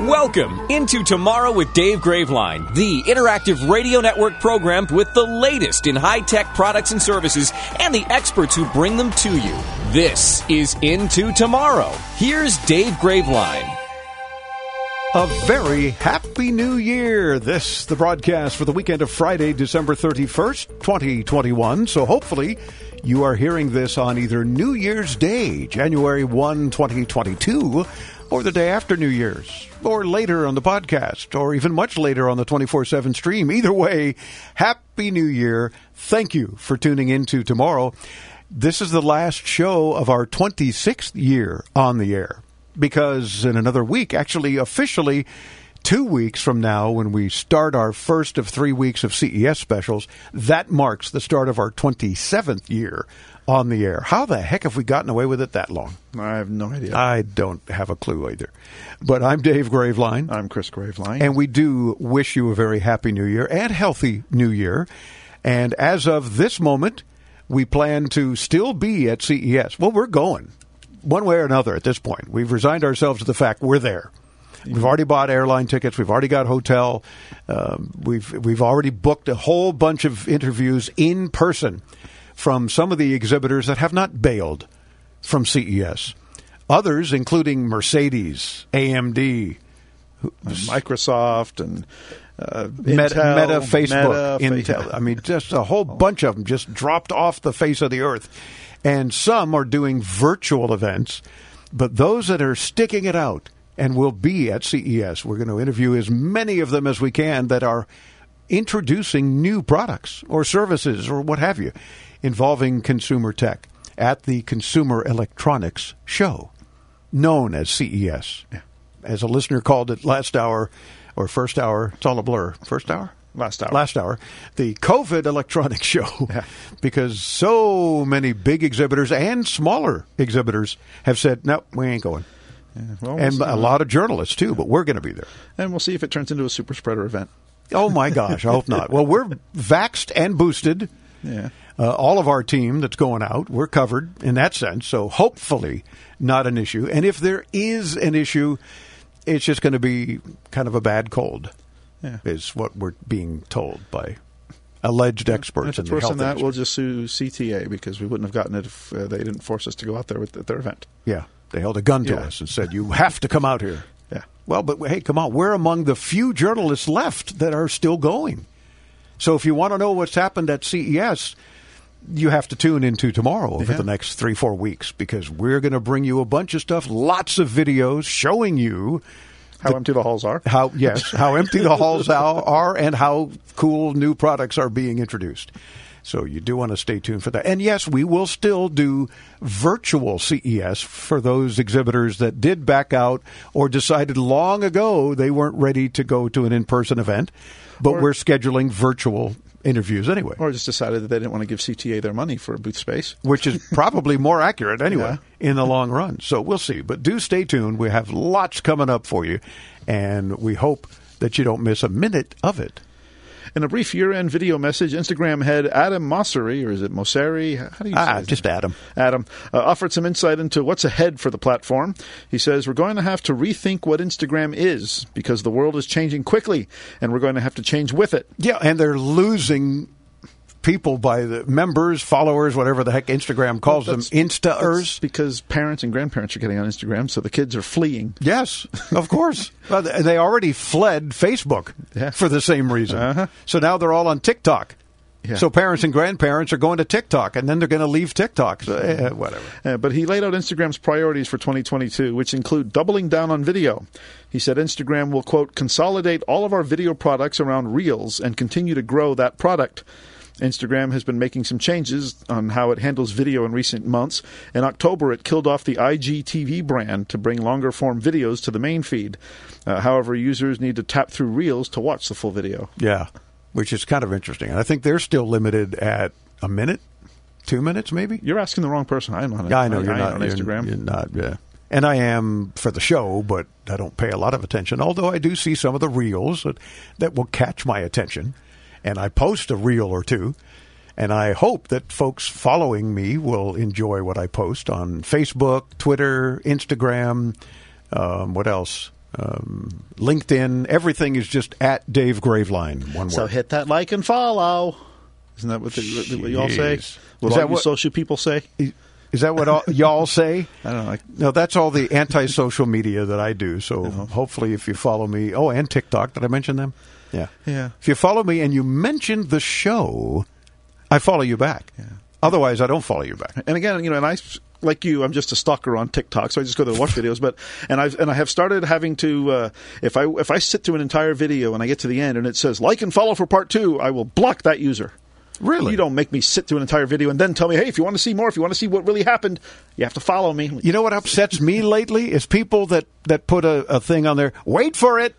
Welcome into Tomorrow with Dave Graveline, the interactive radio network program with the latest in high tech products and services and the experts who bring them to you. This is Into Tomorrow. Here's Dave Graveline. A very happy new year. This, the broadcast for the weekend of Friday, December 31st, 2021. So hopefully you are hearing this on either New Year's Day, January 1, 2022, or the day after New Year's, or later on the podcast, or even much later on the 24 7 stream. Either way, Happy New Year. Thank you for tuning in to tomorrow. This is the last show of our 26th year on the air because in another week, actually, officially, two weeks from now, when we start our first of three weeks of CES specials, that marks the start of our 27th year on the air. How the heck have we gotten away with it that long? I have no idea. I don't have a clue either. But I'm Dave Graveline. I'm Chris Graveline. And we do wish you a very happy new year and healthy new year. And as of this moment, we plan to still be at CES. Well, we're going one way or another at this point. We've resigned ourselves to the fact we're there. We've already bought airline tickets. We've already got hotel. Um, we've we've already booked a whole bunch of interviews in person from some of the exhibitors that have not bailed from CES. Others, including Mercedes, AMD, Microsoft, and uh, Meta, Intel, Meta, Facebook, Meta, Intel. I mean, just a whole bunch of them just dropped off the face of the earth. And some are doing virtual events, but those that are sticking it out and will be at CES, we're going to interview as many of them as we can that are introducing new products or services or what have you involving consumer tech at the Consumer Electronics Show, known as CES. As a listener called it last hour or first hour, it's all a blur. First hour? Last hour. Last hour. The COVID Electronics Show. because so many big exhibitors and smaller exhibitors have said, no, we ain't going. Well, we'll and a lot of journalists, too, but we're going to be there. and we'll see if it turns into a super spreader event. Oh my gosh, I hope not. Well, we're vaxxed and boosted. Yeah. Uh, all of our team that's going out, we're covered in that sense. So hopefully, not an issue. And if there is an issue, it's just going to be kind of a bad cold, Yeah. is what we're being told by alleged experts If in it's the worse than that, we'll just sue CTA because we wouldn't have gotten it if uh, they didn't force us to go out there with, at their event. Yeah, they held a gun to Yeah. us and said, "You have to come out here." Yeah. Well, but hey, come on, we're among the few journalists left that are still going. So if you want to know what's happened at CES, you have to tune into tomorrow over Yeah. the next three, four weeks because we're going to bring you a bunch of stuff, lots of videos showing you How empty the halls are. how yes, how empty the halls are and how cool new products are being introduced. So you do want to stay tuned for that. And yes, we will still do virtual CES for those exhibitors that did back out or decided long ago they weren't ready to go to an in-person event, but Or- we're scheduling virtual interviews anyway. Or just decided that they didn't want to give CTA their money for a booth space. which is probably more accurate anyway Yeah. in the long run. So we'll see. But do stay tuned. We have lots coming up for you, and we hope that you don't miss a minute of it. In a brief year-end video message, Instagram head Adam Mosseri, or is it Mosseri? How do you say Ah, just? Adam. Adam uh, offered some insight into what's ahead for the platform. He says, We're going to have to rethink what Instagram is because the world is changing quickly and we're going to have to change with it. Yeah, and they're losing people by the members, followers, whatever the heck Instagram calls them, Instaers. Because parents and grandparents are getting on Instagram, so the kids are fleeing. Yes, of course. well, they already fled Facebook Yeah. for the same reason. Uh-huh. So now they're all on TikTok. Yeah. So parents and grandparents are going to TikTok, and then they're going to leave TikTok. So, eh, whatever. Uh, but he laid out Instagram's priorities for 2022, which include doubling down on video. He said Instagram will, quote, consolidate all of our video products around Reels and continue to grow that product. Instagram has been making some changes on how it handles video in recent months. In October, it killed off the IGTV brand to bring longer form videos to the main feed. Uh, however, users need to tap through Reels to watch the full video. Yeah, which is kind of interesting. And I think they're still limited at a minute, two minutes, maybe. You're asking the wrong person. I'm on. Yeah, I know you're I not on you're- Instagram. You're, not. Yeah, and I am for the show, but I don't pay a lot of attention. Although I do see some of the reels that, that will catch my attention, and I post a reel or two. And I hope that folks following me will enjoy what I post on Facebook, Twitter, Instagram. Um, what else? Um, LinkedIn. Everything is just at Dave Graveline. One So word. hit that like and follow. Isn't that what, the, what you all say? What Is all that what- social people say? Is that what all, y'all say? I don't know. I- No, that's all the anti-social media that I do. So hopefully, if you follow me, oh, and TikTok, did I mention them? Yeah, Yeah. If you follow me and you mention the show, I follow you back. Yeah. Otherwise, I don't follow you back. And again, you know, and I like you, I'm just a stalker on TikTok, so I just go there to watch videos. But and I've and I have started having to uh, if I if I sit through an entire video and I get to the end and it says like and follow for part two, I will block that user. Really? You don't make me sit through an entire video and then tell me, hey, if you want to see more, if you want to see what really happened, you have to follow me. You know what upsets me lately is people that that put a, a thing on there. Wait for it,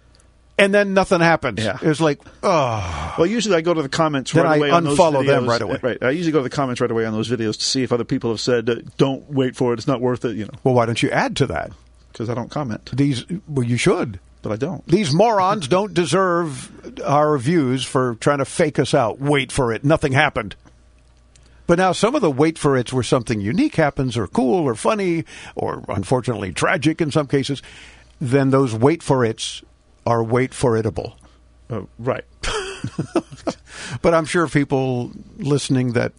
and then nothing happens. Yeah. It's like, oh, Well, usually I go to the comments Then right I away on those unfollow them right away. Right. I usually go to the comments right away on those videos to see if other people have said, uh, "Don't wait for it; it's not worth it." You know, well, why don't you add to that? because I don't comment, These, well, you should. but I don't. These morons don't deserve our reviews for trying to fake us out. Wait for it. Nothing happened. But now some of the wait for it's where something unique happens or cool or funny or unfortunately tragic in some cases, then those wait for it's are wait for itable. Uh, right. But I'm sure people listening that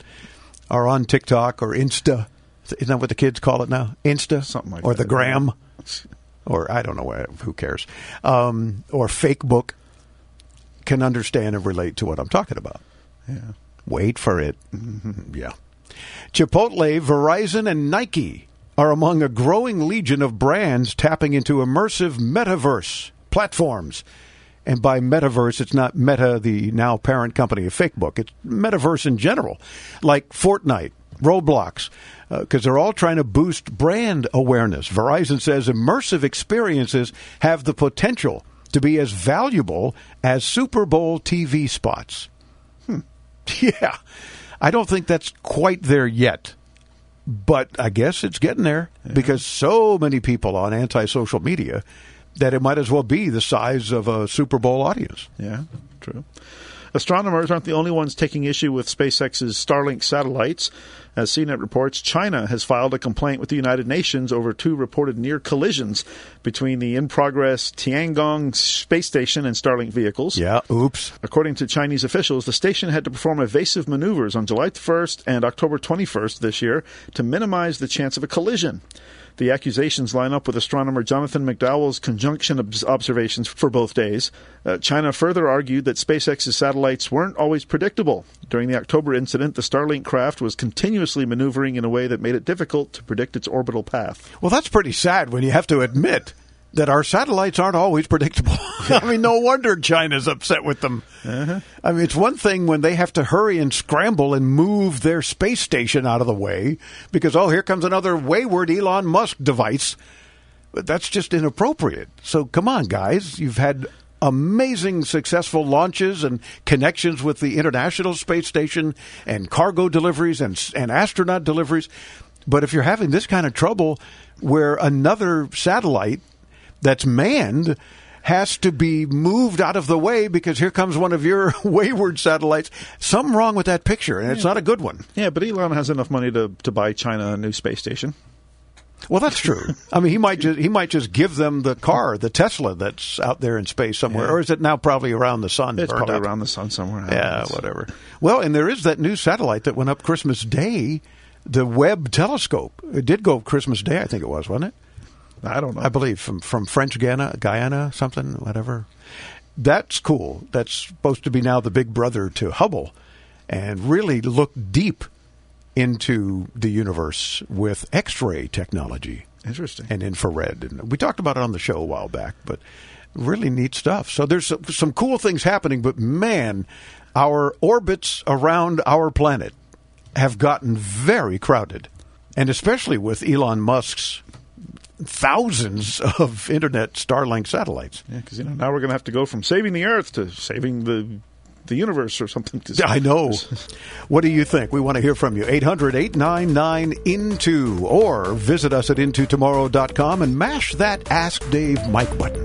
are on TikTok or Insta, isn't that what the kids call it now? Insta? Something like or that. the gram? Or I don't know, who cares? Um, or fake book can understand and relate to what I'm talking about. Yeah. Wait for it. Yeah. Chipotle, Verizon, and Nike are among a growing legion of brands tapping into immersive metaverse platforms. And by metaverse, it's not Meta, the now parent company of Facebook. It's metaverse in general, like Fortnite, Roblox, uh, because they're all trying to boost brand awareness. Verizon says immersive experiences have the potential to be as valuable as Super Bowl TV spots. Hmm. Yeah. I don't think that's quite there yet. But I guess it's getting there because so many people on anti-social media that it might as well be the size of a Super Bowl audience. Yeah, true. Astronomers aren't the only ones taking issue with SpaceX's Starlink satellites. As CNET reports, China has filed a complaint with the United Nations over two reported near collisions between the in progress Tiangong space station and Starlink vehicles. Yeah, oops. According to Chinese officials, the station had to perform evasive maneuvers on July 1st and October 21st this year to minimize the chance of a collision. The accusations line up with astronomer Jonathan McDowell's conjunction obs- observations for both days. Uh, China further argued that SpaceX's satellites weren't always predictable. During the October incident, the Starlink craft was continuously maneuvering in a way that made it difficult to predict its orbital path. Well, that's pretty sad when you have to admit that our satellites aren't always predictable. I mean, no wonder China's upset with them. Uh-huh. I mean, it's one thing when they have to hurry and scramble and move their space station out of the way because, oh, here comes another wayward Elon Musk device. But that's just inappropriate. So come on, guys. You've had amazing successful launches and connections with the International Space Station and cargo deliveries and, and astronaut deliveries. But if you're having this kind of trouble where another satellite that's manned has to be moved out of the way because here comes one of your wayward satellites. Something wrong with that picture, and it's not a good one. Yeah, but Elon has enough money to, to buy China a new space station. Well, that's true. I mean, he might just he might just give them the car, the Tesla that's out there in space somewhere, Yeah. or is it now probably around the sun? It's probably up? around the sun somewhere. Yeah, know. whatever. Well, and there is that new satellite that went up Christmas Day, the Webb telescope. It did go Christmas Day, I think it was, wasn't it? I don't know. I believe from from French Guiana, Guyana, something, whatever. That's cool. That's supposed to be now the big brother to Hubble, and really look deep into the universe with X-ray technology Interesting. and infrared. And we talked about it on the show a while back, but really neat stuff. So there's some, some cool things happening, but man, our orbits around our planet have gotten very crowded, and especially with Elon Musk's thousands of internet Starlink satellites. Yeah, because you know now we're going to have to go from saving the Earth to saving the the universe or something. Yeah, I know. what do you think? We want to hear from you. 800 899 INTO or visit us at intotomorrow.com and mash that Ask Dave Mike button.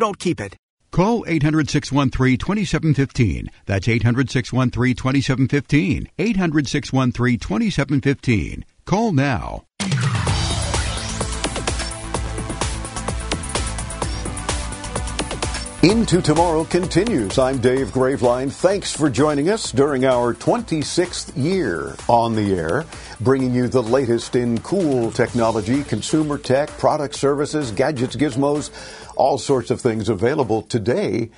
don't keep it. Call 800 613 2715. That's 800 613 2715. 800 613 2715. Call now. Into Tomorrow continues. I'm Dave Graveline. Thanks for joining us during our 26th year on the air, bringing you the latest in cool technology, consumer tech, product services, gadgets, gizmos, all sorts of things available today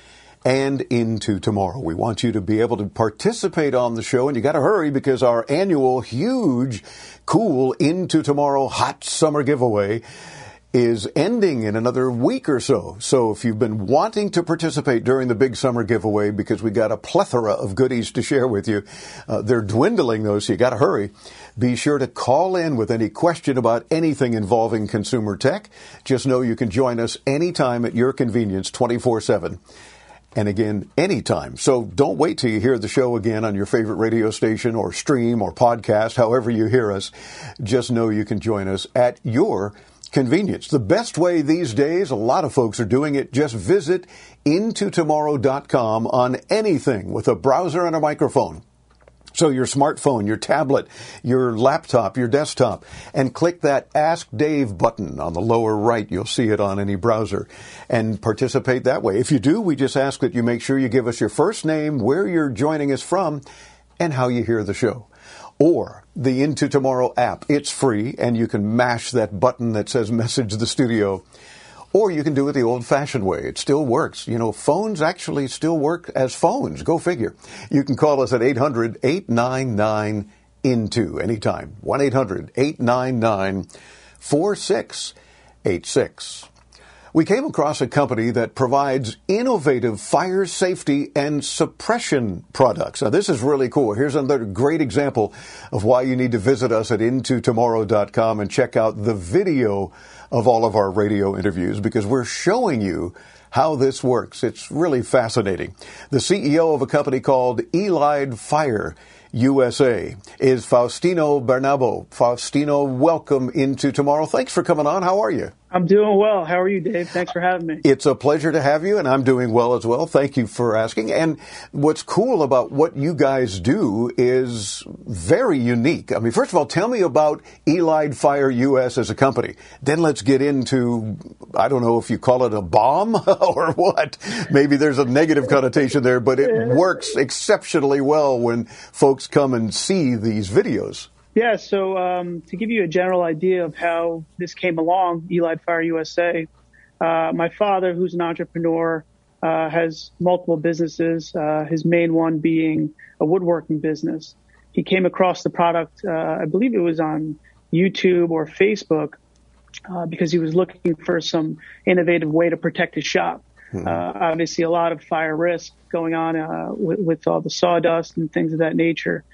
and into tomorrow. We want you to be able to participate on the show, and you got to hurry because our annual huge, cool Into Tomorrow hot summer giveaway is ending in another week or so. So if you've been wanting to participate during the big summer giveaway because we got a plethora of goodies to share with you, uh, they're dwindling though, so you got to hurry. Be sure to call in with any question about anything involving consumer tech. Just know you can join us anytime at your convenience 24 7 and again anytime. So don't wait till you hear the show again on your favorite radio station or stream or podcast, however you hear us. Just know you can join us at your convenience. The best way these days, a lot of folks are doing it, just visit intotomorrow.com on anything with a browser and a microphone. So your smartphone, your tablet, your laptop, your desktop, and click that Ask Dave button on the lower right. You'll see it on any browser and participate that way. If you do, we just ask that you make sure you give us your first name, where you're joining us from, and how you hear the show or the Into Tomorrow app. It's free, and you can mash that button that says Message the Studio. Or you can do it the old fashioned way. It still works. You know, phones actually still work as phones. Go figure. You can call us at 800 899 INTO anytime. 1 800 899 4686 we came across a company that provides innovative fire safety and suppression products. Now, this is really cool. Here's another great example of why you need to visit us at intotomorrow.com and check out the video of all of our radio interviews because we're showing you how this works. It's really fascinating. The CEO of a company called Elide Fire USA is Faustino Bernabo. Faustino, welcome into tomorrow. Thanks for coming on. How are you? I'm doing well. How are you, Dave? Thanks for having me. It's a pleasure to have you, and I'm doing well as well. Thank you for asking. And what's cool about what you guys do is very unique. I mean, first of all, tell me about Elide Fire US as a company. Then let's get into, I don't know if you call it a bomb or what. Maybe there's a negative connotation there, but it works exceptionally well when folks come and see these videos. Yeah, so um, to give you a general idea of how this came along, Elide Fire USA, uh, my father, who's an entrepreneur, uh, has multiple businesses, uh, his main one being a woodworking business. He came across the product, uh, I believe it was on YouTube or Facebook, uh, because he was looking for some innovative way to protect his shop. Mm-hmm. obviously, a lot of fire risk going on with, with, all the sawdust and things of that nature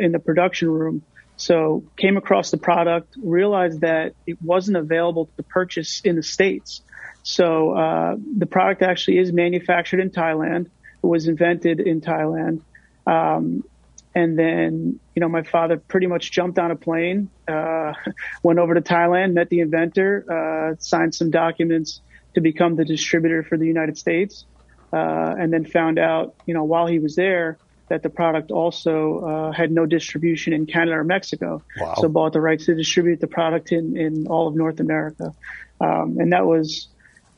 in the production room. So came across the product, realized that it wasn't available to purchase in the States. So uh, the product actually is manufactured in Thailand. It was invented in Thailand. Um, And then, you know, my father pretty much jumped on a plane, uh, went over to Thailand, met the inventor, uh, signed some documents to become the distributor for the United States, uh, and then found out, you know, while he was there, that the product also uh, had no distribution in Canada or Mexico. Wow. So bought the rights to distribute the product in, in all of North America. Um, and that was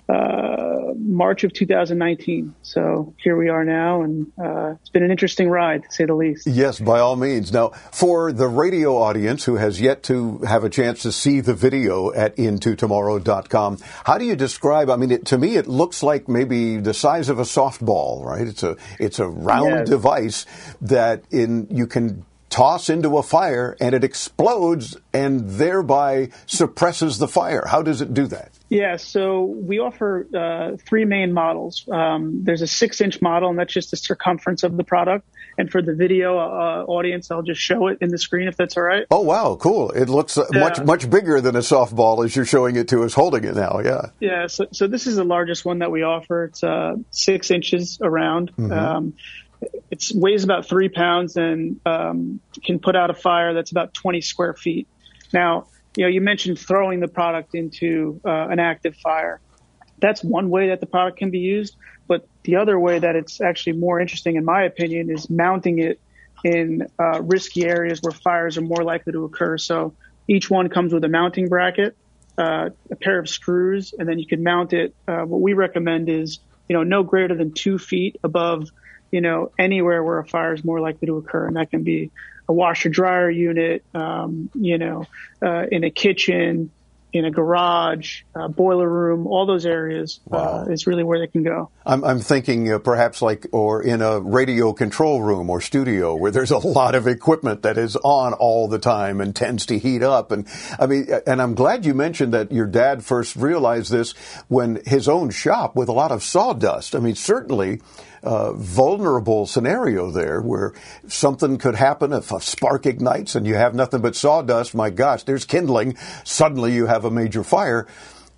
uh, March of 2019. So here we are now, and uh, it's been an interesting ride, to say the least. Yes, by all means. Now, for the radio audience who has yet to have a chance to see the video at intotomorrow.com, how do you describe? I mean, it, to me, it looks like maybe the size of a softball, right? It's a it's a round Yes. device that in you can toss into a fire and it explodes and thereby suppresses the fire. How does it do that? Yeah, so we offer uh, three main models. Um, there's a six inch model, and that's just the circumference of the product. And for the video uh, audience, I'll just show it in the screen if that's all right. Oh wow, cool! It looks uh, much Yeah. much bigger than a softball as you're showing it to us holding it now. Yeah. Yeah, so, so this is the largest one that we offer. It's uh, six inches around. Mhm. Um, it weighs about three pounds and um, can put out a fire that's about 20 square feet. Now, you know, you mentioned throwing the product into uh, an active fire. That's one way that the product can be used. But the other way that it's actually more interesting, in my opinion, is mounting it in uh, risky areas where fires are more likely to occur. So each one comes with a mounting bracket, uh, a pair of screws, and then you can mount it. Uh, what we recommend is, you know, no greater than two feet above, you know, anywhere where a fire is more likely to occur, and that can be a washer dryer unit, um, you know, uh, in a kitchen, in a garage, uh, boiler room, all those areas uh, is really where they can go. I'm, I'm thinking uh, perhaps like, or in a radio control room or studio where there's a lot of equipment that is on all the time and tends to heat up. And I mean, and I'm glad you mentioned that your dad first realized this when his own shop with a lot of sawdust. I mean, certainly uh, vulnerable scenario there where something could happen if a spark ignites and you have nothing but sawdust. My gosh, there's kindling. Suddenly you have a major fire.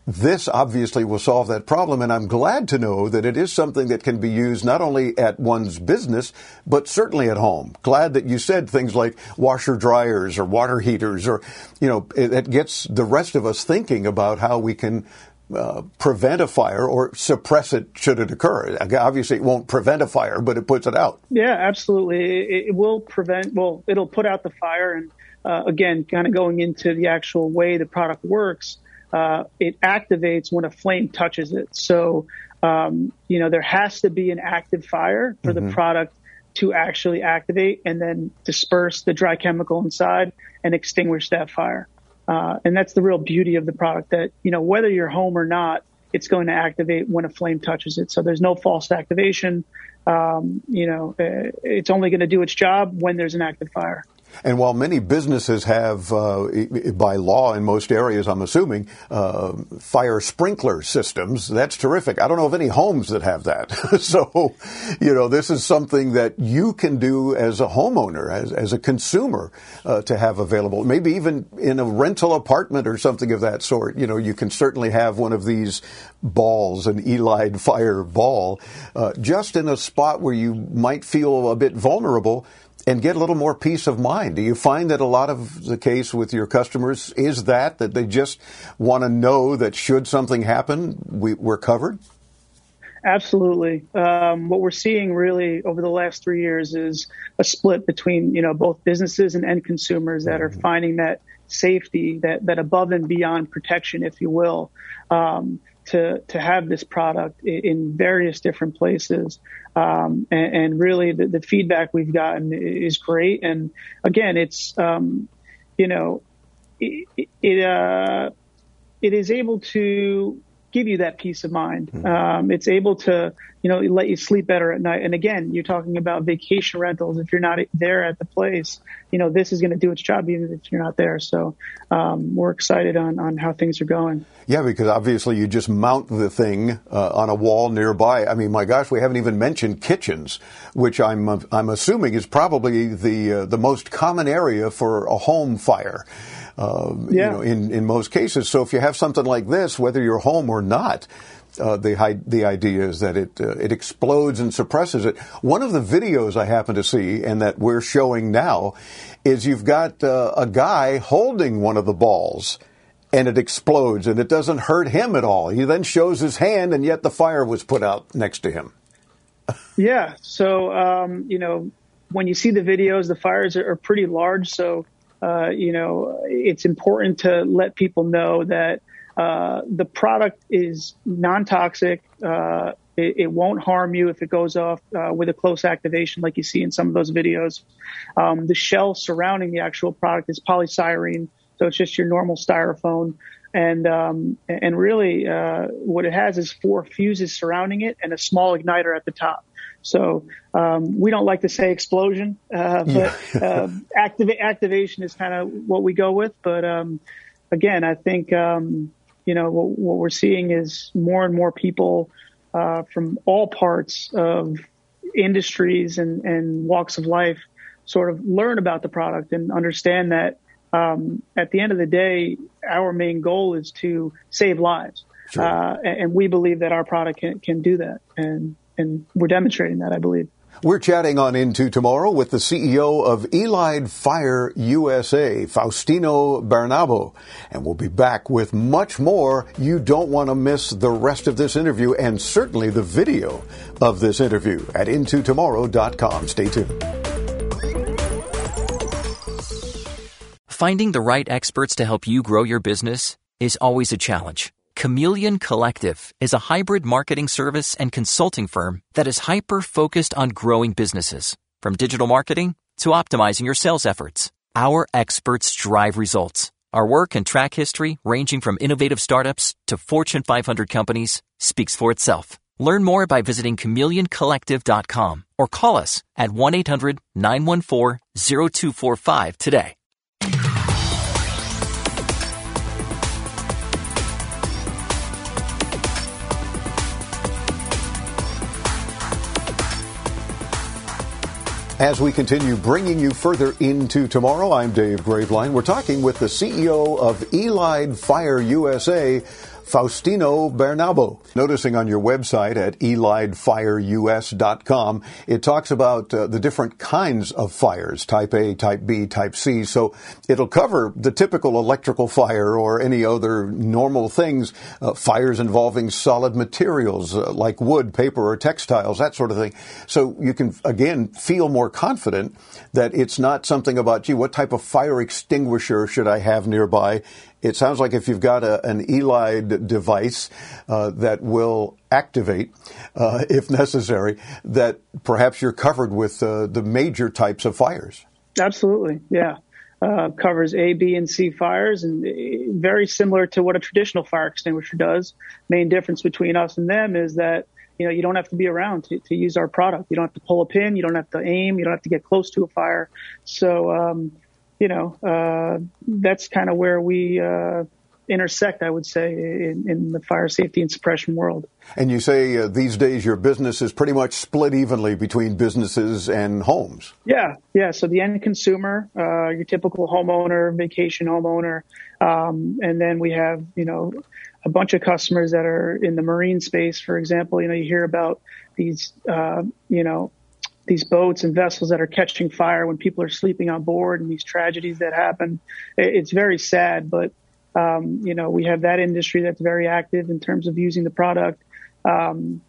This obviously will solve that problem, and I'm glad to know that it is something that can be used not only at one's business, but certainly at home. Glad that you said things like washer dryers or water heaters, or, you know, it, it gets the rest of us thinking about how we can uh, prevent a fire or suppress it should it occur. Obviously, it won't prevent a fire, but it puts it out. Yeah, absolutely. It, it will prevent, well, it'll put out the fire. And uh, again, kind of going into the actual way the product works, uh, it activates when a flame touches it. So, um, you know, there has to be an active fire for Mhm. the product to actually activate and then disperse the dry chemical inside and extinguish that fire. Uh, and that's the real beauty of the product that, you know, whether you're home or not, it's going to activate when a flame touches it. So there's no false activation. Um, you know, uh, it's only going to do its job when there's an active fire. And while many businesses have, uh, by law in most areas, I'm assuming, uh, fire sprinkler systems, that's terrific. I don't know of any homes that have that. so, you know, this is something that you can do as a homeowner, as, as a consumer, uh, to have available. Maybe even in a rental apartment or something of that sort. You know, you can certainly have one of these balls, an Elide fire ball, uh, just in a spot where you might feel a bit vulnerable and get a little more peace of mind. Do you find that a lot of the case with your customers is that that they just want to know that should something happen, we, we're covered? Absolutely. Um, what we're seeing really over the last three years is a split between, you know, both businesses and end consumers that are finding that safety, that, that above and beyond protection, if you will, um, to, to have this product in various different places. Um, and, and really the, the feedback we've gotten is great. And again, it's, um, you know, it, it, uh, it is able to give you that peace of mind. Um, it's able to, you know, let you sleep better at night. And again, you're talking about vacation rentals. If you're not there at the place, you know, this is going to do its job even if you're not there. So um, we're excited on, on how things are going. Yeah, because obviously you just mount the thing uh, on a wall nearby. I mean, my gosh, we haven't even mentioned kitchens, which I'm I'm assuming is probably the uh, the most common area for a home fire. Uh, Yeah. You know, in in most cases. So if you have something like this, whether you're home or not, Uh, the the idea is that it uh, it explodes and suppresses it. One of the videos I happen to see and that we're showing now is you've got uh, a guy holding one of the balls and it explodes and it doesn't hurt him at all. He then shows his hand and yet the fire was put out next to him. yeah. So, um, you know, when you see the videos, the fires are, are pretty large. So, uh, you know, it's important to let people know that uh, the product is non-toxic. Uh, it, it, won't harm you if it goes off uh, with a close activation, like you see in some of those videos. Um, the shell surrounding the actual product is polystyrene, so it's just your normal styrofoam. And um, and really, uh, what it has is four fuses surrounding it and a small igniter at the top. So um, we don't like to say explosion, uh, but uh, activa- activation is kind of what we go with. But um, again, I think um, you know what, what, we're seeing is more and more people uh, from all parts of industries and, and, walks of life sort of learn about the product and understand that um, at the end of the day, our main goal is to save lives. Sure. Uh, and, and, we believe that our product can, can do that. And and we're demonstrating that, I believe. We're chatting on Into Tomorrow with the CEO of Elide Fire USA, Faustino Bernabo. And we'll be back with much more. You don't want to miss the rest of this interview and certainly the video of this interview at IntoTomorrow.com. Stay tuned. Finding the right experts to help you grow your business is always a challenge. Chameleon Collective is a hybrid marketing service and consulting firm that is hyper focused on growing businesses, from digital marketing to optimizing your sales efforts. Our experts drive results. Our work and track history, ranging from innovative startups to Fortune 500 companies, speaks for itself. Learn more by visiting chameleoncollective.com or call us at 1 800 914 0245 today. As we continue bringing you further into tomorrow, I'm Dave Graveline. We're talking with the CEO of Elide Fire USA, Faustino Bernabo. Noticing on your website at elidefireus.com, it talks about uh, the different kinds of fires, type A, type B, type C. So it'll cover the typical electrical fire or any other normal things, uh, fires involving solid materials uh, like wood, paper, or textiles, that sort of thing. So you can, again, feel more confident that it's not something about, gee, what type of fire extinguisher should I have nearby? It sounds like if you've got a, an Elide device uh, that will activate, uh, if necessary, that perhaps you're covered with uh, the major types of fires. Absolutely, yeah. Uh, covers A, B, and C fires, and uh, very similar to what a traditional fire extinguisher does. Main difference between us and them is that you know you don't have to be around to, to use our product. You don't have to pull a pin. You don't have to aim. You don't have to get close to a fire. So um, you know, uh, that's kind of where we uh, intersect, I would say, in, in, the fire safety and suppression world. And you say uh, these days your business is pretty much split evenly between businesses and homes. Yeah, yeah. So the end consumer, uh, your typical homeowner, vacation homeowner, um, and then we have, you know, a bunch of customers that are in the marine space, for example. You know, you hear about these, uh, you know, these boats and vessels that are catching fire when people are sleeping on board and these tragedies that happen. It's very sad, but um, you know we have that industry that's very active in terms of using the product. Um,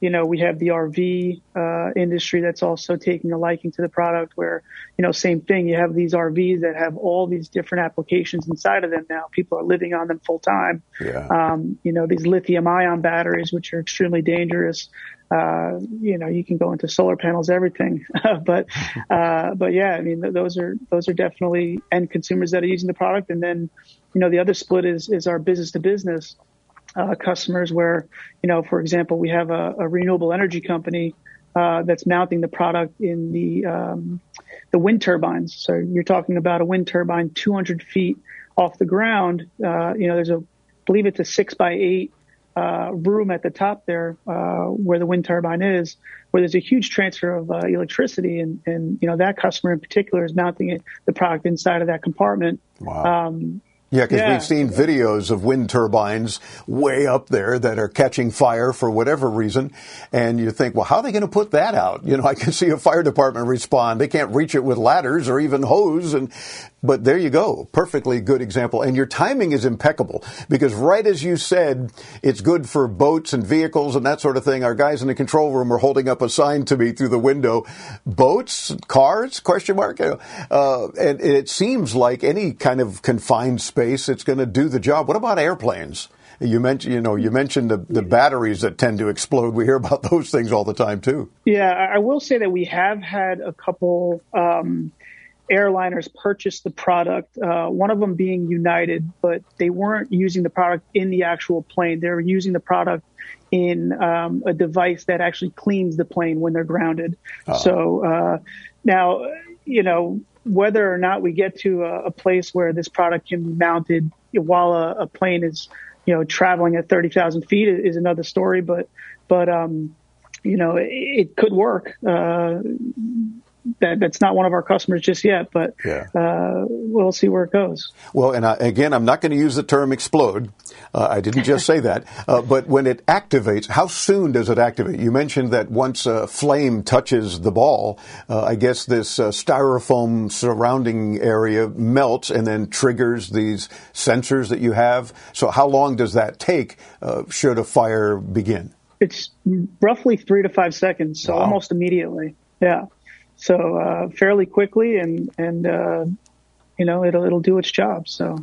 you know, we have the RV uh, industry that's also taking a liking to the product where, you know, same thing. You have these RVs that have all these different applications inside of them now. People are living on them full time. Yeah. Um, you know, these lithium ion batteries, which are extremely dangerous. Uh, you know, you can go into solar panels, everything. but, uh, but yeah, I mean, th- those are, those are definitely end consumers that are using the product. And then, you know, the other split is, is our business to business, uh, customers where, you know, for example, we have a, a renewable energy company, uh, that's mounting the product in the, um, the wind turbines. So you're talking about a wind turbine 200 feet off the ground. Uh, you know, there's a, I believe it's a six by eight uh, room at the top there uh, where the wind turbine is, where there's a huge transfer of uh, electricity, and, and you know that customer in particular is mounting it, the product inside of that compartment. Wow. Um, Yeah, because Yeah. we've seen videos of wind turbines way up there that are catching fire for whatever reason. And you think, well, how are they going to put that out? You know, I can see a fire department respond. They can't reach it with ladders or even hose. And, but there you go. Perfectly good example. And your timing is impeccable because right as you said, it's good for boats and vehicles and that sort of thing. Our guys in the control room were holding up a sign to me through the window. Boats, cars, question mark. Uh, and it seems like any kind of confined space, it's going to do the job. What about airplanes? You mentioned, you know, you mentioned the, the batteries that tend to explode. We hear about those things all the time too. Yeah, I I will say that we have had a couple um, airliners purchase the product. Uh, one of them being United, but they weren't using the product in the actual plane. They were using the product in um, a device that actually cleans the plane when they're grounded. So uh, now, you know, whether or not we get to a, a place where this product can be mounted while a, a plane is, you know, traveling at 30,000 feet is another story. But, but, um, you know, it, it could work. Uh, that, that's not one of our customers just yet, but Yeah. uh, we'll see where it goes. Well, and I, again, I'm not going to use the term explode. Uh, I didn't just say that. Uh, but when it activates, how soon does it activate? You mentioned that once a flame touches the ball, uh, I guess this uh, styrofoam surrounding area melts and then triggers these sensors that you have. So how long does that take uh, should a fire begin? It's roughly three to five seconds, so Wow. almost immediately. Yeah. So uh, fairly quickly, and and uh, you know it'll it'll do its job. So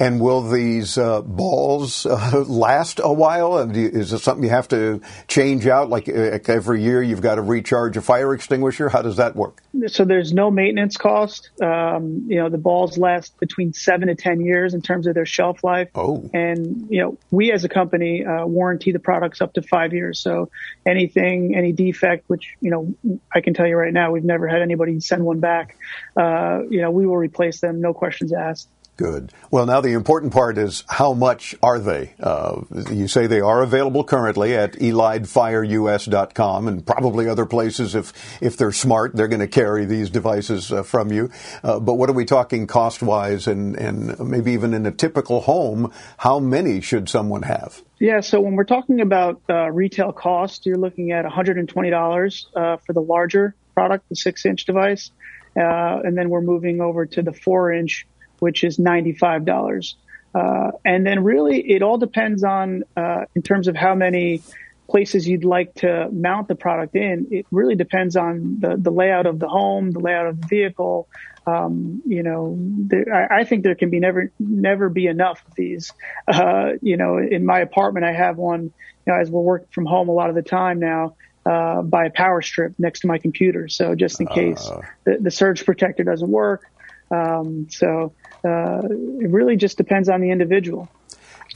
And will these uh, balls uh, last a while? And is it something you have to change out? Like every year, you've got to recharge a fire extinguisher. How does that work? so there's no maintenance cost. Um, you know the balls last between seven to ten years in terms of their shelf life. Oh. And you know we as a company uh, warranty the products up to five years. So anything, any defect, which you know I can tell you right now, we've never had anybody send one back. Uh, you know we will replace them, no questions asked. Good. Well, now the important part is how much are they? Uh, you say they are available currently at elidefireus.com and probably other places. If if they're smart, they're going to carry these devices uh, from you. Uh, but what are we talking cost wise, and and maybe even in a typical home, how many should someone have? Yeah, so when we're talking about uh, retail cost, you're looking at $120 uh, for the larger product, the six inch device. Uh, and then we're moving over to the four inch, which is $95. Uh, and then really it all depends on, uh, in terms of how many places you'd like to mount the product in. It really depends on the, the layout of the home, the layout of the vehicle. Um, you know, there, I, I think there can be never, never be enough of these. Uh, you know, in my apartment, I have one, you know, as we're working from home a lot of the time now, uh, by a power strip next to my computer. So just in case the, the surge protector doesn't work. Um, so, uh, it really just depends on the individual.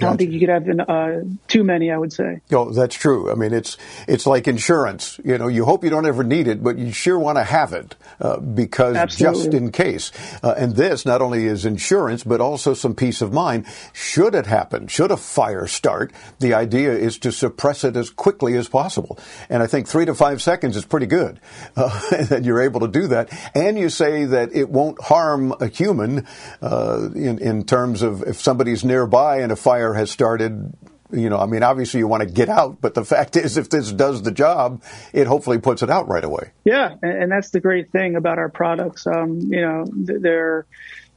I don't think you could have uh, too many, I would say. Oh, that's true. I mean, it's it's like insurance. You know, you hope you don't ever need it, but you sure want to have it uh, because Absolutely. just in case. Uh, and this not only is insurance, but also some peace of mind. Should it happen, should a fire start, the idea is to suppress it as quickly as possible. And I think three to five seconds is pretty good uh, that you're able to do that. And you say that it won't harm a human uh, in in terms of if somebody's nearby and a fire has started you know, I mean, obviously you want to get out, but the fact is, if this does the job, it hopefully puts it out right away. Yeah, and, that's the great thing about our products. Um, you know, they're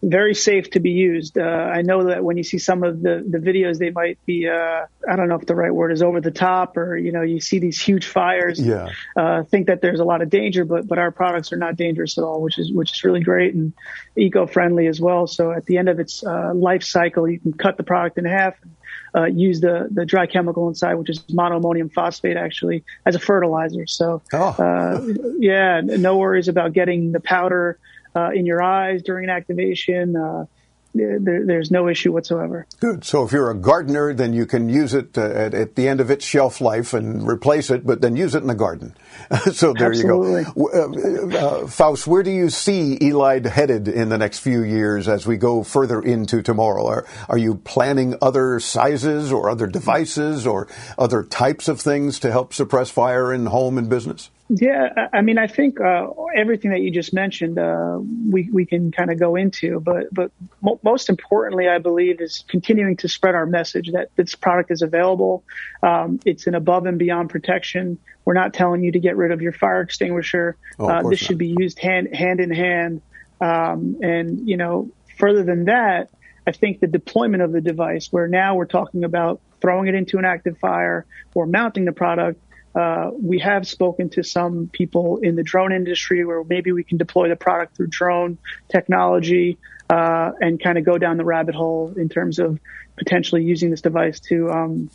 very safe to be used. Uh, I know that when you see some of the, the videos, they might be, uh, I don't know if the right word is over the top or, you know, you see these huge fires, Yeah. uh, think that there's a lot of danger, but, but our products are not dangerous at all, which is, which is really great and eco-friendly as well. So at the end of its, uh, life cycle, you can cut the product in half and, uh, use the, the dry chemical inside, which is monoammonium phosphate actually as a fertilizer. So, uh, yeah, no worries about getting the powder, uh, in your eyes during an activation. Uh, there, there's no issue whatsoever. Good. So if you're a gardener, then you can use it uh, at, at the end of its shelf life and replace it, but then use it in the garden. so there Absolutely. you go. Uh, uh, Faust, where do you see Elide headed in the next few years as we go further into tomorrow? Are, are you planning other sizes or other devices or other types of things to help suppress fire in home and business? Yeah, I mean, I think uh, everything that you just mentioned, uh, we we can kind of go into, but but mo- most importantly, I believe is continuing to spread our message that this product is available. Um, it's an above and beyond protection. We're not telling you to get rid of your fire extinguisher. Oh, uh, this should be used hand hand in hand. Um, and you know, further than that, I think the deployment of the device, where now we're talking about throwing it into an active fire or mounting the product uh, we have spoken to some people in the drone industry where maybe we can deploy the product through drone technology uh, and kind of go down the rabbit hole in terms of potentially using this device to um,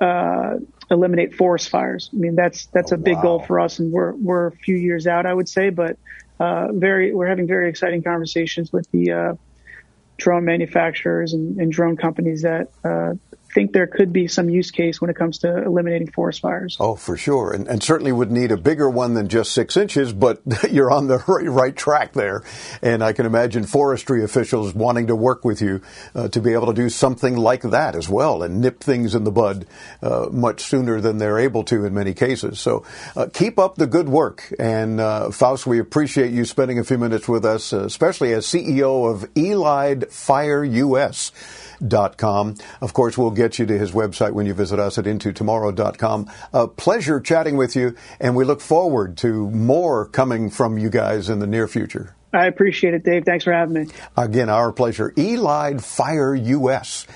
uh, eliminate forest fires. I mean, that's that's a big goal for us, and we're we're a few years out, I would say, but uh, very we're having very exciting conversations with the uh, drone manufacturers and, and drone companies that uh, think there could be some use case when it comes to eliminating forest fires. Oh, for sure. And, and certainly would need a bigger one than just six inches, but you're on the right track there. And I can imagine forestry officials wanting to work with you uh, to be able to do something like that as well and nip things in the bud uh, much sooner than they're able to in many cases. So uh, keep up the good work. And uh, Faust, we appreciate you spending a few minutes with us, uh, especially as CEO of Elide Fire US. Com. Of course, we'll get you to his website when you visit us at intotomorrow.com. A pleasure chatting with you, and we look forward to more coming from you guys in the near future. I appreciate it, Dave. Thanks for having me. Again, our pleasure. Elide Fire US.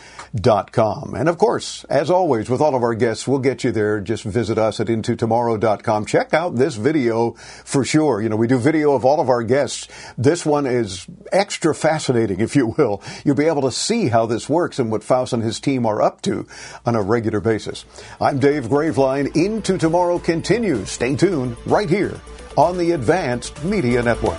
Com. And of course, as always, with all of our guests, we'll get you there. Just visit us at intotomorrow.com. Check out this video for sure. You know, we do video of all of our guests. This one is extra fascinating, if you will. You'll be able to see how this works and what Faust and his team are up to on a regular basis. I'm Dave Graveline. Into Tomorrow continues. Stay tuned right here on the Advanced Media Network.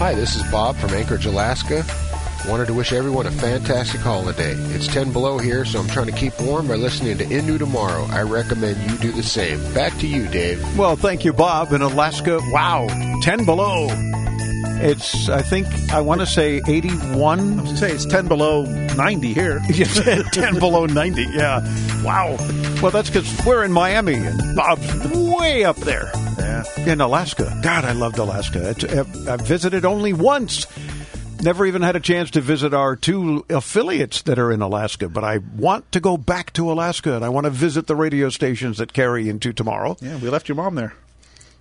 Hi, this is Bob from Anchorage, Alaska. Wanted to wish everyone a fantastic holiday. It's 10 below here, so I'm trying to keep warm by listening to Into Tomorrow. I recommend you do the same. Back to you, Dave. Well, thank you, Bob. In Alaska, wow, 10 below. It's, I think, I want to say 81. I say it's 10 below 90 here. 10 below 90, yeah. Wow. Well, that's because we're in Miami and Bob's way up there. In Alaska. God, I loved Alaska. I've visited only once. Never even had a chance to visit our two affiliates that are in Alaska, but I want to go back to Alaska and I want to visit the radio stations that carry into tomorrow. Yeah, we left your mom there.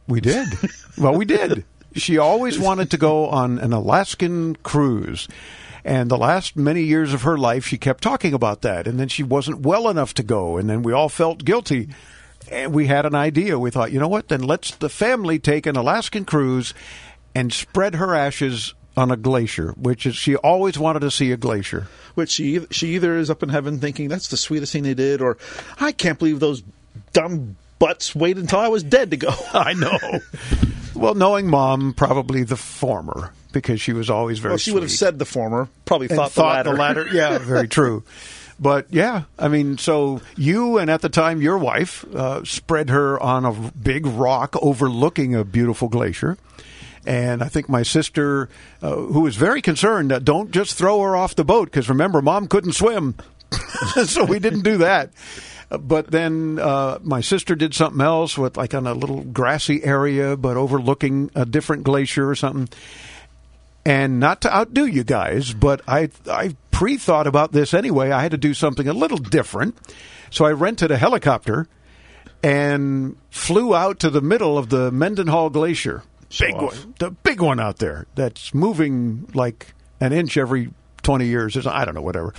We did. well, we did. She always wanted to go on an Alaskan cruise. And the last many years of her life, she kept talking about that. And then she wasn't well enough to go. And then we all felt guilty. And we had an idea. We thought, you know what? Then let's the family take an Alaskan cruise and spread her ashes on a glacier, which is she always wanted to see a glacier. Which she she either is up in heaven thinking that's the sweetest thing they did, or I can't believe those dumb butts waited until I was dead to go. I know. well, knowing mom, probably the former because she was always very. Well, she sweet. would have said the former. Probably And thought, thought the latter. Yeah, very true. But yeah, I mean, so you and at the time your wife uh, spread her on a big rock overlooking a beautiful glacier. And I think my sister, uh, who was very concerned, don't just throw her off the boat because remember, mom couldn't swim. so we didn't do that. But then uh, my sister did something else with like on a little grassy area, but overlooking a different glacier or something. And not to outdo you guys, but I I pre thought about this anyway. I had to do something a little different, so I rented a helicopter and flew out to the middle of the Mendenhall Glacier. Big one, the big one out there that's moving like an inch every twenty years. Or I don't know, whatever,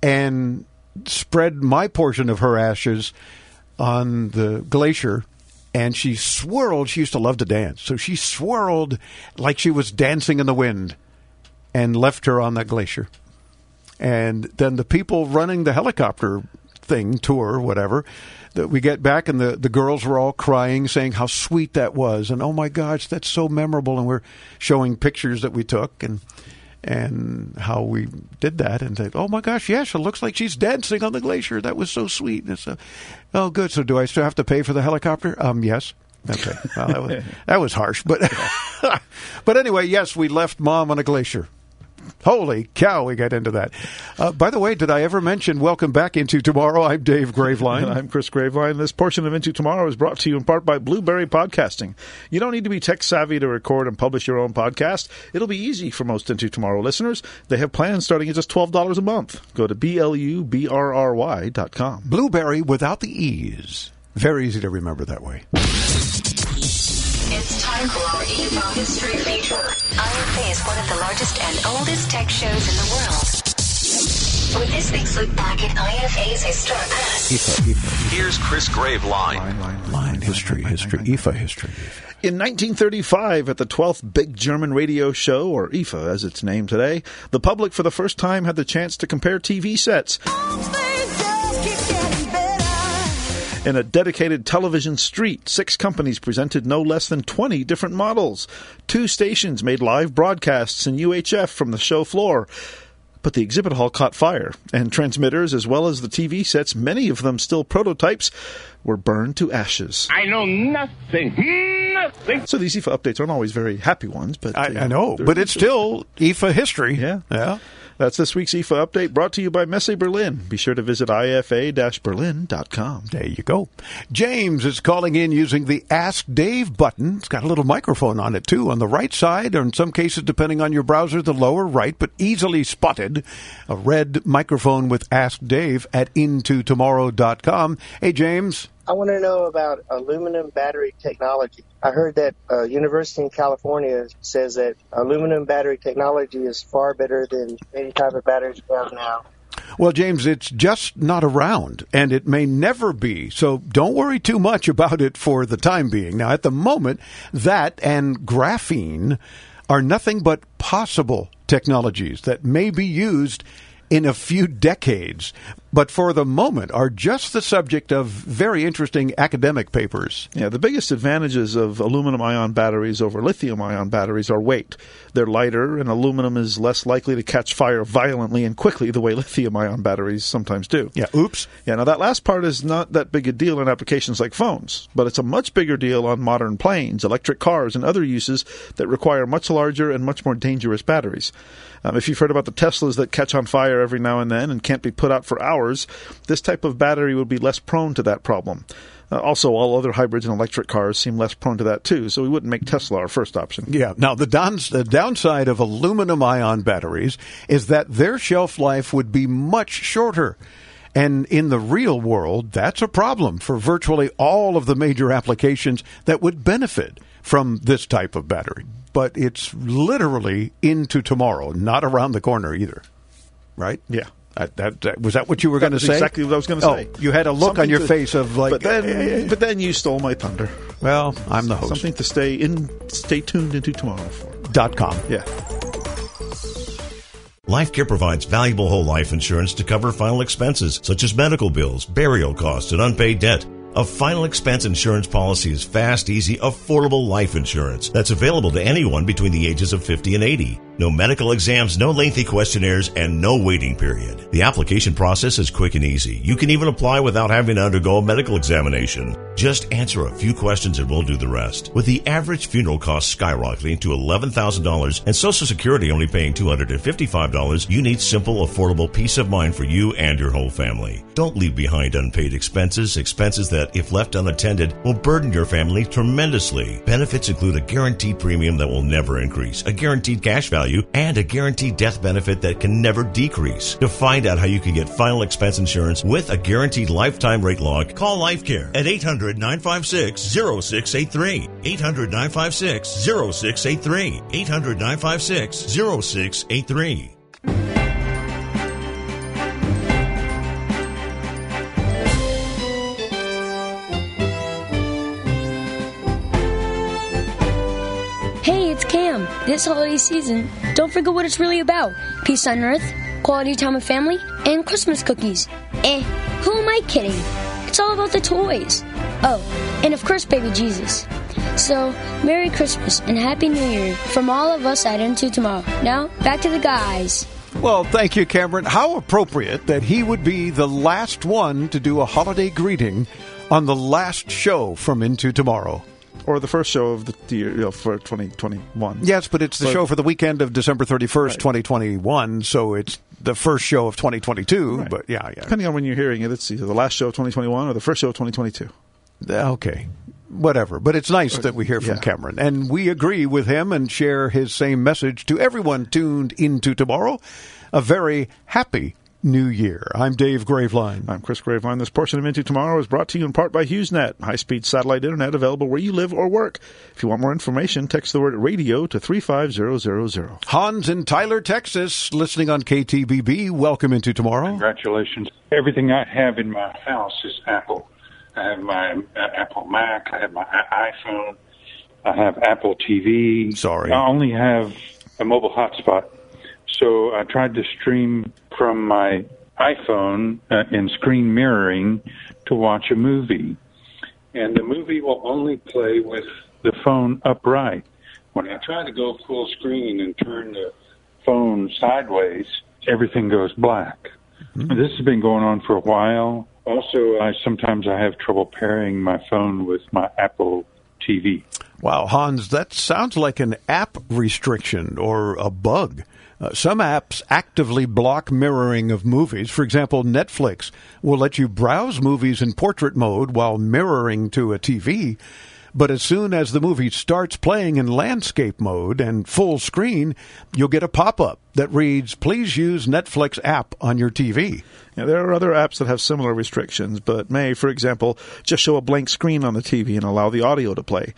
and spread my portion of her ashes on the glacier and she swirled. She used to love to dance, so she swirled like she was dancing in the wind, and left her on that glacier. And then the people running the helicopter thing tour, whatever. That we get back and the, the girls were all crying, saying how sweet that was, and oh my gosh, that's so memorable. And we're showing pictures that we took and and how we did that, and said, oh my gosh, yes, it looks like she's dancing on the glacier. That was so sweet. And so, oh, good. So do I still have to pay for the helicopter? Um, yes. Okay, well, that was that was harsh, but but anyway, yes, we left mom on a glacier. Holy cow, we got into that. Uh, by the way, did I ever mention welcome back into tomorrow? I'm Dave Graveline. I'm Chris Graveline. This portion of Into Tomorrow is brought to you in part by Blubrry Podcasting. You don't need to be tech savvy to record and publish your own podcast. It'll be easy for most Into Tomorrow listeners. They have plans starting at just $12 a month. Go to B-L-U-B-R-R-Y dot com. Blueberry without the E's. Very easy to remember that way. It's time for our EVO History feature. IFA is one of the largest and oldest tech shows in the world. With this week's look back at IFA's history. Here's Chris Graveline. Line history, history, IFA history. In 1935, at the 12th Big German Radio Show, or IFA as it's named today, the public for the first time had the chance to compare TV sets. In a dedicated television street, six companies presented no less than 20 different models. Two stations made live broadcasts in UHF from the show floor. But the exhibit hall caught fire, and transmitters, as well as the TV sets, many of them still prototypes, were burned to ashes. I know nothing. Nothing. So these IFA updates aren't always very happy ones, but I, uh, I know, but it's still IFA history. Yeah. Yeah. That's this week's IFA update brought to you by Messe Berlin. Be sure to visit ifa-berlin.com. There you go. James is calling in using the Ask Dave button. It's got a little microphone on it too, on the right side, or in some cases, depending on your browser, the lower right, but easily spotted. A red microphone with Ask Dave at intotomorrow.com. Hey, James. I want to know about aluminum battery technology. I heard that uh, University in California says that aluminum battery technology is far better than any type of batteries we have now. Well, James, it's just not around, and it may never be. So don't worry too much about it for the time being. Now, at the moment, that and graphene are nothing but possible technologies that may be used in a few decades, but for the moment are just the subject of very interesting academic papers. Yeah, the biggest advantages of aluminum ion batteries over lithium ion batteries are weight. They're lighter, and aluminum is less likely to catch fire violently and quickly the way lithium ion batteries sometimes do. Yeah, oops. Yeah, now that last part is not that big a deal in applications like phones, but it's a much bigger deal on modern planes, electric cars, and other uses that require much larger and much more dangerous batteries. Um, if you've heard about the Teslas that catch on fire every now and then and can't be put out for hours, this type of battery would be less prone to that problem. Uh, also, all other hybrids and electric cars seem less prone to that too, so we wouldn't make Tesla our first option. Yeah. Now, the, the downside of aluminum ion batteries is that their shelf life would be much shorter. And in the real world, that's a problem for virtually all of the major applications that would benefit from this type of battery. But it's literally into tomorrow, not around the corner either. Right? Yeah. That, that, that- was that what you were going to say? exactly what I was going to Oh, say. you had a look on your to- face of like, but then, but then you stole my thunder. well, I'm the host. Something to stay in, stay tuned into tomorrow for. Dot com. Yeah. LifeCare provides valuable whole life insurance to cover final expenses such as medical bills, burial costs, and unpaid debt. A final expense insurance policy is fast, easy, affordable life insurance that's available to anyone between the ages of 50 and 80. No medical exams, no lengthy questionnaires, and no waiting period. The application process is quick and easy. You can even apply without having to undergo a medical examination. Just answer a few questions and we'll do the rest. With the average funeral cost skyrocketing to $11,000 and Social Security only paying $255, you need simple, affordable peace of mind for you and your whole family. Don't leave behind unpaid expenses, expenses that, if left unattended, will burden your family tremendously. Benefits include a guaranteed premium that will never increase, a guaranteed cash value, and a guaranteed death benefit that can never decrease. To find out how you can get final expense insurance with a guaranteed lifetime rate lock, call LifeCare at 800 956 0683. 800 956 0683. 800 956 0683. Hey, it's Cam. This holiday season, don't forget what it's really about peace on earth, quality time with family, and Christmas cookies. Eh, Who am I kidding? It's all about the toys. Oh, and of course, baby Jesus. So, Merry Christmas and Happy New Year from all of us at Into Tomorrow. Now, back to the guys. Well, thank you, Cameron. How appropriate that he would be the last one to do a holiday greeting on the last show from Into Tomorrow. Or the first show of the year you know, for 2021. Yes, but it's the But- show for the weekend of December 31st, 2021, so it's the first show of 2022. But yeah, yeah. Depending on when you're hearing it, it's either the last show of 2021 or the first show of 2022. Uh, okay. Whatever. But it's nice that we hear from Yeah. Cameron. And we agree with him and share his same message to everyone tuned into tomorrow. A very happy new year. I'm Dave Graveline. I'm Chris Graveline. This portion of Into Tomorrow is brought to you in part by HughesNet, high speed satellite internet available where you live or work. If you want more information, text the word radio to 35000. Hans in Tyler, Texas, listening on KTBB. Welcome into tomorrow. Congratulations. Everything I have in my house is Apple. I have my uh, Apple Mac. I have my iPhone. I have Apple TV. Sorry. I only have a mobile hotspot. So I tried to stream from my iPhone uh, in screen mirroring to watch a movie. And the movie will only play with the phone upright. When I try to go full screen and turn the phone sideways, everything goes black. This has been going on for a while. Also, I sometimes I have trouble pairing my phone with my Apple TV. Wow, Hans, that sounds like an app restriction or a bug. Uh, some apps actively block mirroring of movies. For example, Netflix will let you browse movies in portrait mode while mirroring to a TV. But as soon as the movie starts playing in landscape mode and full screen, you'll get a pop up that reads, Please use Netflix app on your TV. Yeah, there are other apps that have similar restrictions, but may, for example, just show a blank screen on the TV and allow the audio to play.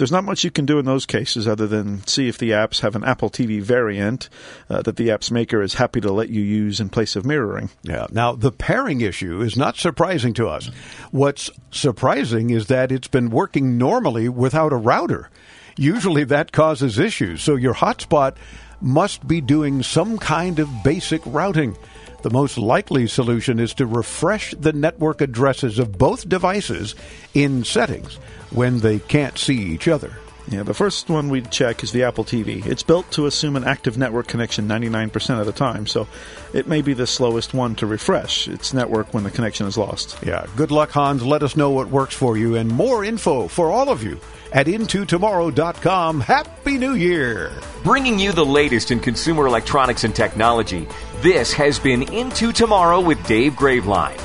There's not much you can do in those cases other than see if the apps have an Apple TV variant uh, that the app's maker is happy to let you use in place of mirroring. Yeah. Now, the pairing issue is not surprising to us. What's surprising is that it's been working normally without a router. Usually that causes issues, so your hotspot must be doing some kind of basic routing. The most likely solution is to refresh the network addresses of both devices in settings when they can't see each other. Yeah, the first one we'd check is the Apple TV. It's built to assume an active network connection 99% of the time, so it may be the slowest one to refresh its network when the connection is lost. Yeah, good luck, Hans. Let us know what works for you and more info for all of you at intotomorrow.com. Happy New Year! Bringing you the latest in consumer electronics and technology, this has been Into Tomorrow with Dave Graveline.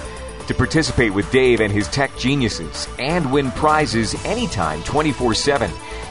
To participate with Dave and his tech geniuses and win prizes anytime 24 7,